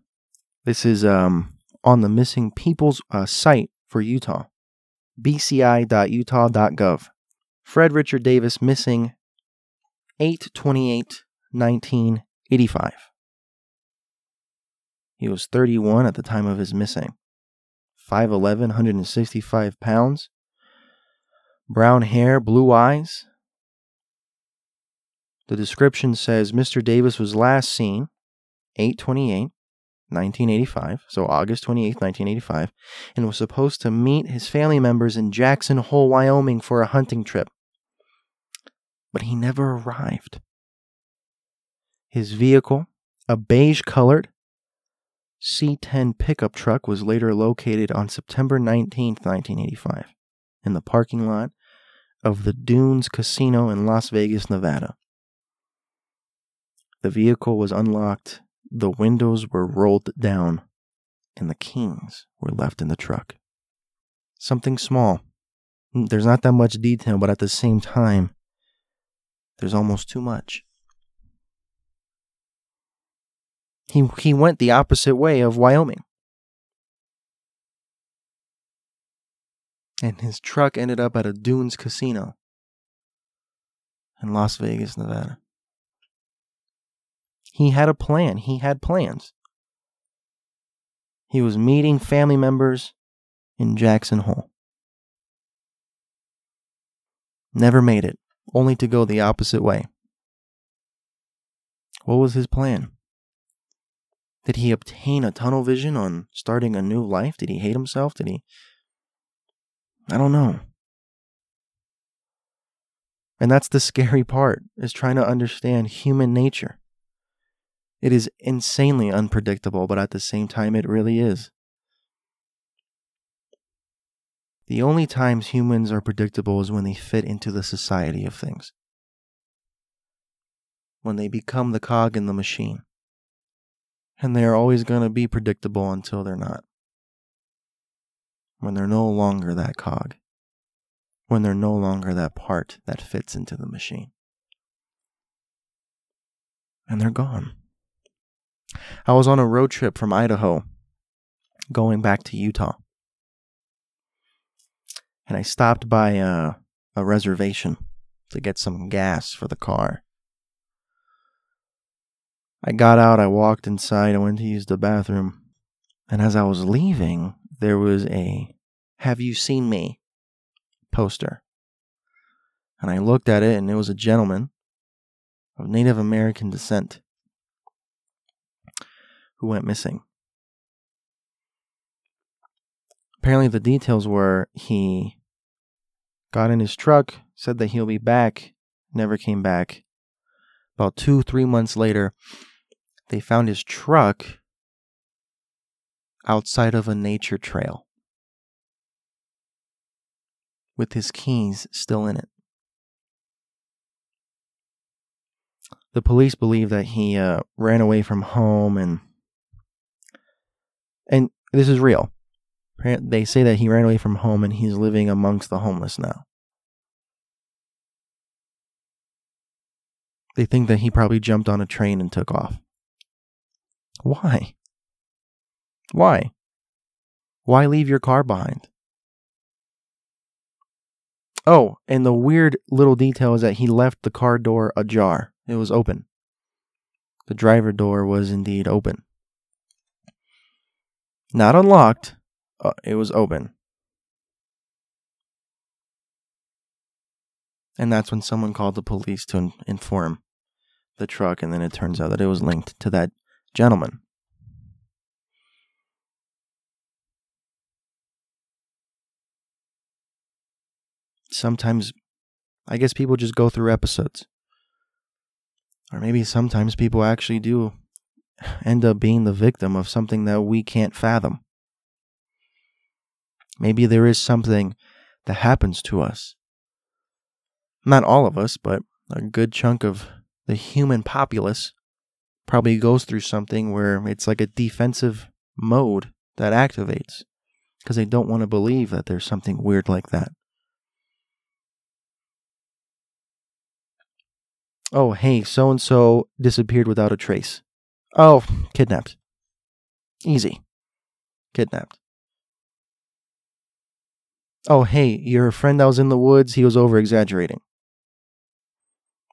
This is um, on the missing people's uh, site for Utah, bci.utah.gov. Fred Richard Davis missing 8 28 1985. He was 31 at the time of his missing. 5'11, 165 pounds. Brown hair, blue eyes. The description says Mr. Davis was last seen 828 1985, so August 28, 1985, and was supposed to meet his family members in Jackson Hole, Wyoming for a hunting trip. But he never arrived. His vehicle, a beige colored C10 pickup truck, was later located on September 19, 1985, in the parking lot of the Dunes Casino in Las Vegas, Nevada. The vehicle was unlocked the windows were rolled down, and the keys were left in the truck. Something small. There's not that much detail, but at the same time, there's almost too much. He, he went the opposite way of Wyoming. And his truck ended up at a Dunes casino in Las Vegas, Nevada. He had a plan. He had plans. He was meeting family members in Jackson Hole. Never made it, only to go the opposite way. What was his plan? Did he obtain a tunnel vision on starting a new life? Did he hate himself? Did he? I don't know. And that's the scary part, is trying to understand human nature. It is insanely unpredictable, but at the same time, it really is. The only times humans are predictable is when they fit into the society of things, when they become the cog in the machine. And they are always going to be predictable until they're not. When they're no longer that cog. When they're no longer that part that fits into the machine. And they're gone. I was on a road trip from Idaho going back to Utah. And I stopped by a, a reservation to get some gas for the car. I got out, I walked inside, I went to use the bathroom. And as I was leaving, there was a Have you seen me poster. And I looked at it, and it was a gentleman of Native American descent who went missing. Apparently, the details were he got in his truck, said that he'll be back, never came back. About two, three months later, they found his truck outside of a nature trail with his keys still in it. The police believe that he uh, ran away from home and and this is real. They say that he ran away from home and he's living amongst the homeless now. They think that he probably jumped on a train and took off. Why? Why? Why leave your car behind? Oh, and the weird little detail is that he left the car door ajar. It was open. The driver door was indeed open. Not unlocked, uh, it was open. And that's when someone called the police to in- inform the truck, and then it turns out that it was linked to that gentleman. Sometimes, I guess people just go through episodes. Or maybe sometimes people actually do end up being the victim of something that we can't fathom. Maybe there is something that happens to us. Not all of us, but a good chunk of the human populace probably goes through something where it's like a defensive mode that activates because they don't want to believe that there's something weird like that. Oh, hey, so and so disappeared without a trace. Oh, kidnapped. Easy. Kidnapped. Oh, hey, your friend that was in the woods, he was over exaggerating.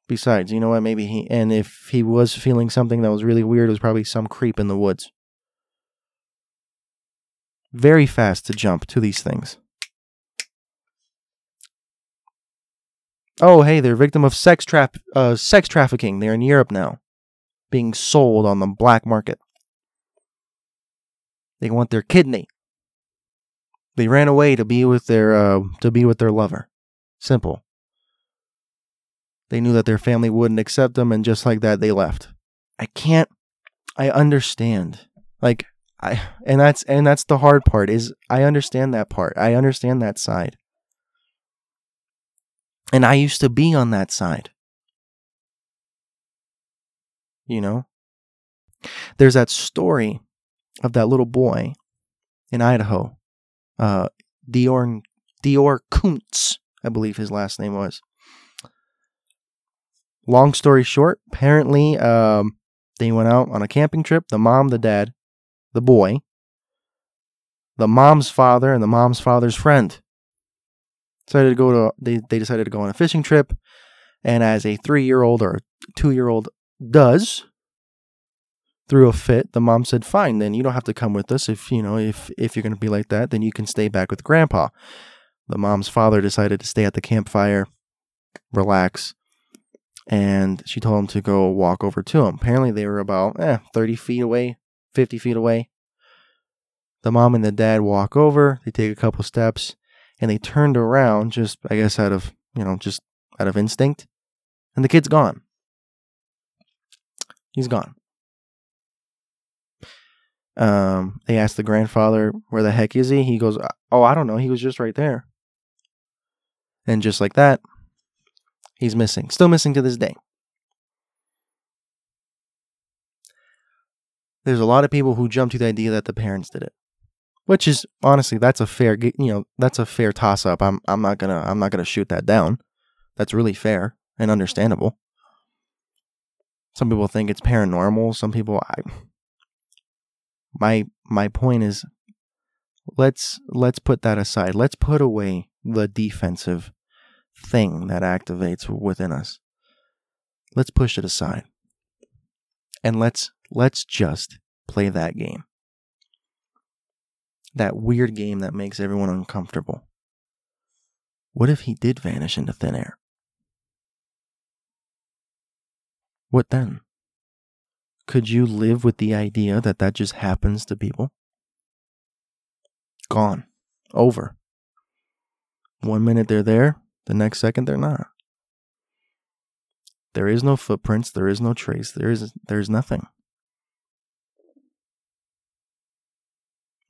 Besides, you know what? Maybe he, and if he was feeling something that was really weird, it was probably some creep in the woods. Very fast to jump to these things. Oh, hey, they're victim of sex trap, uh, sex trafficking. They're in Europe now, being sold on the black market. They want their kidney. They ran away to be with their uh, to be with their lover. Simple. They knew that their family wouldn't accept them, and just like that, they left. I can't. I understand. Like I, and that's and that's the hard part. Is I understand that part. I understand that side. And I used to be on that side. You know? There's that story of that little boy in Idaho, uh, DeOrr, DeOrr Kunz, I believe his last name was. Long story short, apparently um, they went out on a camping trip. The mom, the dad, the boy, the mom's father, and the mom's father's friend decided to go to they, they decided to go on a fishing trip and as a three year old or two year old does through a fit the mom said fine then you don't have to come with us if you know if if you're going to be like that then you can stay back with grandpa the mom's father decided to stay at the campfire relax and she told him to go walk over to him apparently they were about eh, 30 feet away 50 feet away the mom and the dad walk over they take a couple steps and they turned around just I guess out of, you know, just out of instinct. And the kid's gone. He's gone. Um, they asked the grandfather, "Where the heck is he?" He goes, "Oh, I don't know. He was just right there." And just like that, he's missing. Still missing to this day. there's a lot of people who jump to the idea that the parents did it, which is honestly that's a fair you know that's a fair toss up. I'm I'm not gonna I'm not gonna shoot that down. That's really fair and understandable. Some people think it's paranormal. Some people I my my point is let's let's put that aside. Let's put away the defensive thing that activates within us. Let's push it aside. And let's let's just play that game. That weird game that makes everyone uncomfortable. What if he did vanish into thin air? What then? Could you live with the idea that that just happens to people? Gone. Over. One minute they're there, the next second they're not. There is no footprints, there is no trace, there is there's nothing.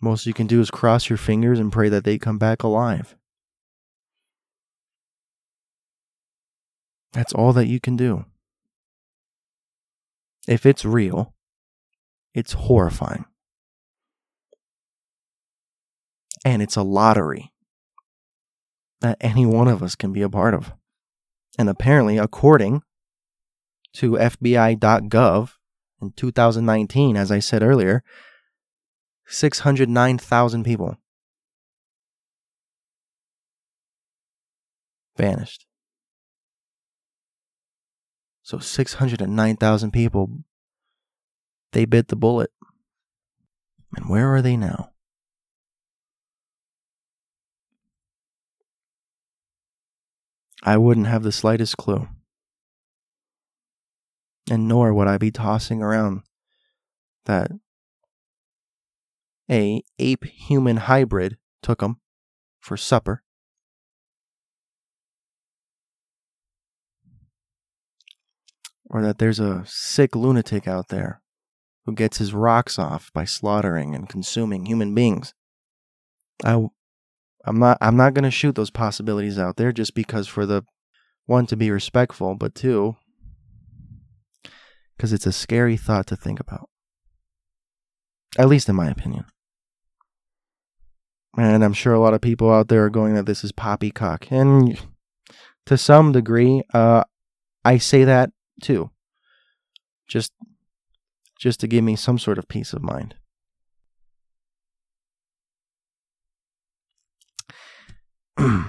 Most you can do is cross your fingers and pray that they come back alive. That's all that you can do. If it's real, it's horrifying. And it's a lottery that any one of us can be a part of. And apparently, according to FBI.gov in 2019, as I said earlier, 609,000 people vanished. So 609,000 people, they bit the bullet. And where are they now? I wouldn't have the slightest clue. And nor would I be tossing around that a ape human hybrid took for supper. Or that there's a sick lunatic out there who gets his rocks off by slaughtering and consuming human beings. I I'm not I'm not going to shoot those possibilities out there just because for the one to be respectful, but two cuz it's a scary thought to think about. At least in my opinion. And I'm sure a lot of people out there are going that this is poppycock. And to some degree, uh, I say that too. Just just to give me some sort of peace of mind.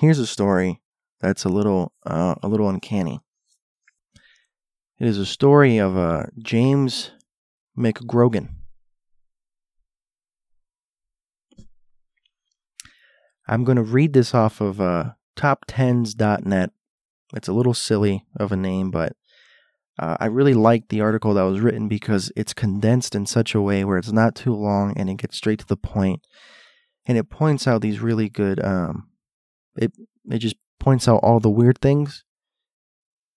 Here's a story that's a little uh, a little uncanny. It is a story of uh, James McGrogan. I'm going to read this off of uh, top10s.net. It's a little silly of a name, but uh, I really like the article that was written because it's condensed in such a way where it's not too long and it gets straight to the point, and it points out these really good. Um, it it just points out all the weird things,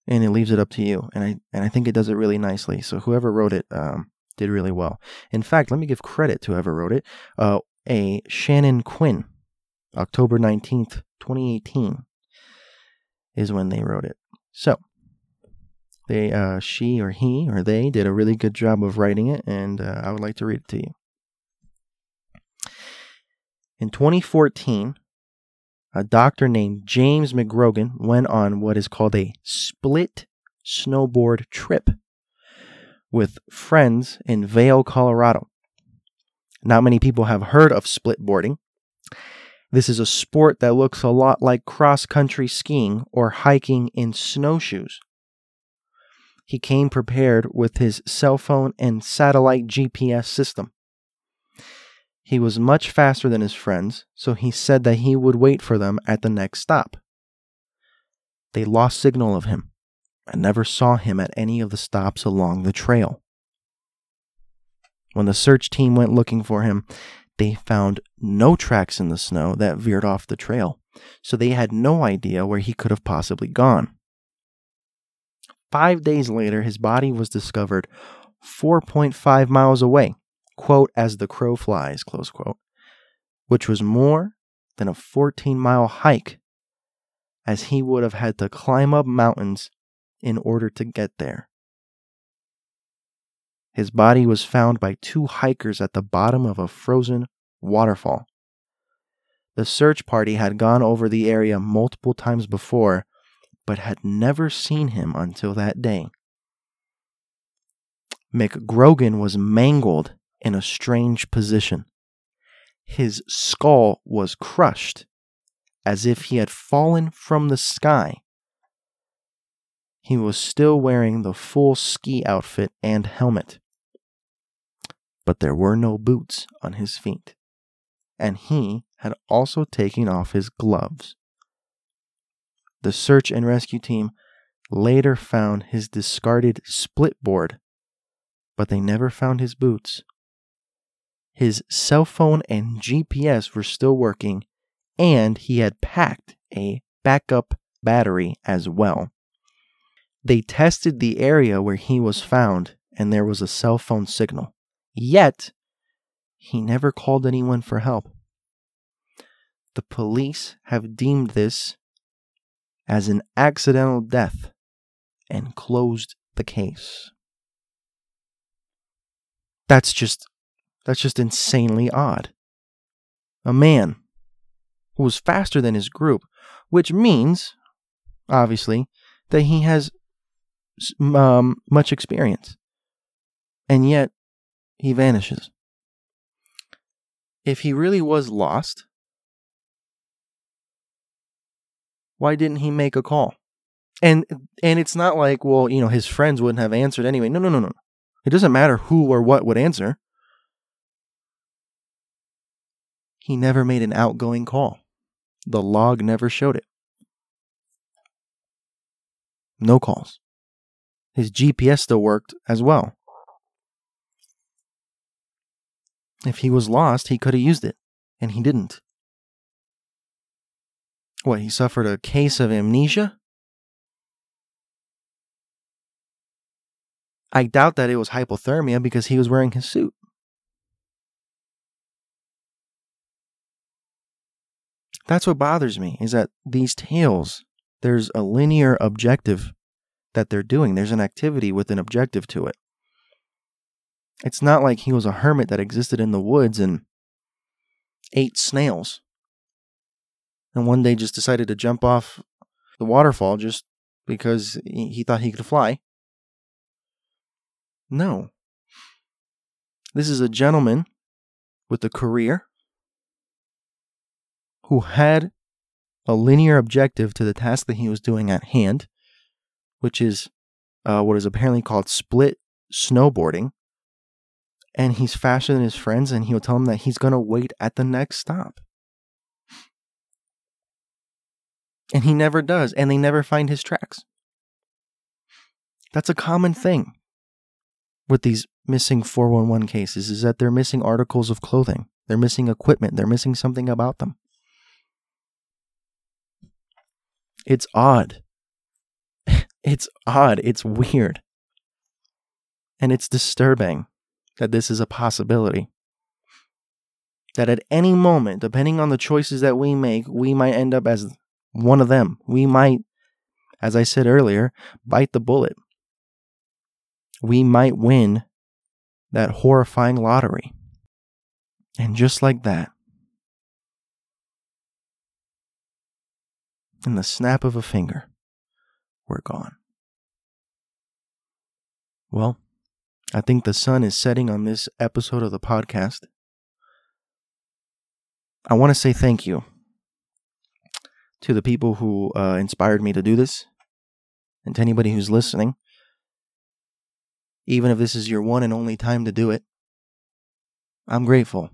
and it leaves it up to you. And I and I think it does it really nicely. So whoever wrote it um, did really well. In fact, let me give credit to whoever wrote it. Uh, a Shannon Quinn October 19th, 2018 is when they wrote it. So, they uh, she or he or they did a really good job of writing it and uh, I would like to read it to you. In 2014, a doctor named James McGrogan went on what is called a split snowboard trip with friends in Vail, Colorado. Not many people have heard of split boarding, this is a sport that looks a lot like cross country skiing or hiking in snowshoes. He came prepared with his cell phone and satellite GPS system. He was much faster than his friends, so he said that he would wait for them at the next stop. They lost signal of him and never saw him at any of the stops along the trail. When the search team went looking for him, they found no tracks in the snow that veered off the trail, so they had no idea where he could have possibly gone. Five days later, his body was discovered 4.5 miles away, quote, as the crow flies, close quote, which was more than a 14 mile hike, as he would have had to climb up mountains in order to get there. his body was found by two hikers at the bottom of a frozen waterfall. The search party had gone over the area multiple times before, but had never seen him until that day. McGrogan was mangled in a strange position. His skull was crushed as if he had fallen from the sky. He was still wearing the full ski outfit and helmet. But there were no boots on his feet, and he had also taken off his gloves. The search and rescue team later found his discarded split board, but they never found his boots. His cell phone and GPS were still working, and he had packed a backup battery as well. They tested the area where he was found, and there was a cell phone signal. Yet, he never called anyone for help. The police have deemed this as an accidental death and closed the case. That's just that's just insanely odd. A man who was faster than his group, which means obviously that he has um, much experience. And yet he vanishes. If he really was lost, why didn't he make a call? And and it's not like, well, you know, his friends wouldn't have answered anyway. No, no, no, no. It doesn't matter who or what would answer. He never made an outgoing call. The log never showed it. No calls. His GPS still worked as well. If he was lost, he could have used it, and he didn't. What, he suffered a case of amnesia? I doubt that it was hypothermia because he was wearing his suit. That's what bothers me is that these tales, there's a linear objective that they're doing. There's an activity with an objective to it. It's not like he was a hermit that existed in the woods and ate snails and one day just decided to jump off the waterfall just because he thought he could fly. No. This is a gentleman with a career who had a linear objective to the task that he was doing at hand, which is uh, what is apparently called split snowboarding. And he's faster than his friends, and he'll tell them that he's going to wait at the next stop. And he never does, and they never find his tracks. That's a common thing with these missing 411 cases is that they're missing articles of clothing. They're missing equipment. They're missing something about them. It's odd. It's odd. It's weird. And it's disturbing that this is a possibility. That at any moment, depending on the choices that we make, we might end up as one of them. We might, as I said earlier, bite the bullet. We might win that horrifying lottery. And just like that, in the snap of a finger, we're gone. Well, I think the sun is setting on this episode of the podcast. I want to say thank you to the people who uh, inspired me to do this, and to anybody who's listening. Even if this is your one and only time to do it, I'm grateful.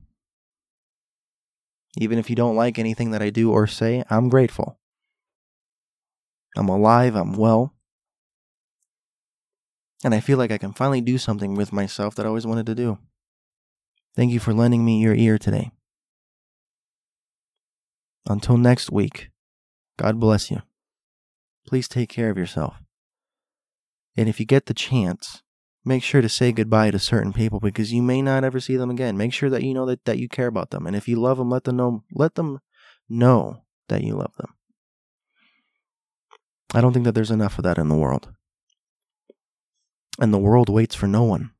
Even if you don't like anything that I do or say, I'm grateful. I'm alive, I'm well. And I feel like I can finally do something with myself that I always wanted to do. Thank you for lending me your ear today. Until next week. God bless you. Please take care of yourself. And if you get the chance, make sure to say goodbye to certain people because you may not ever see them again. Make sure that you know that, that you care about them. And if you love them, let them know let them know that you love them. I don't think that there's enough of that in the world. And the world waits for no one.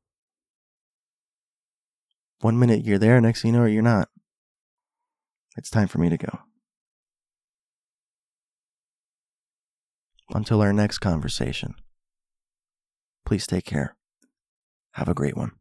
one minute you're there, next thing you know, you're not. It's time for me to go. Until our next conversation, please take care. Have a great one.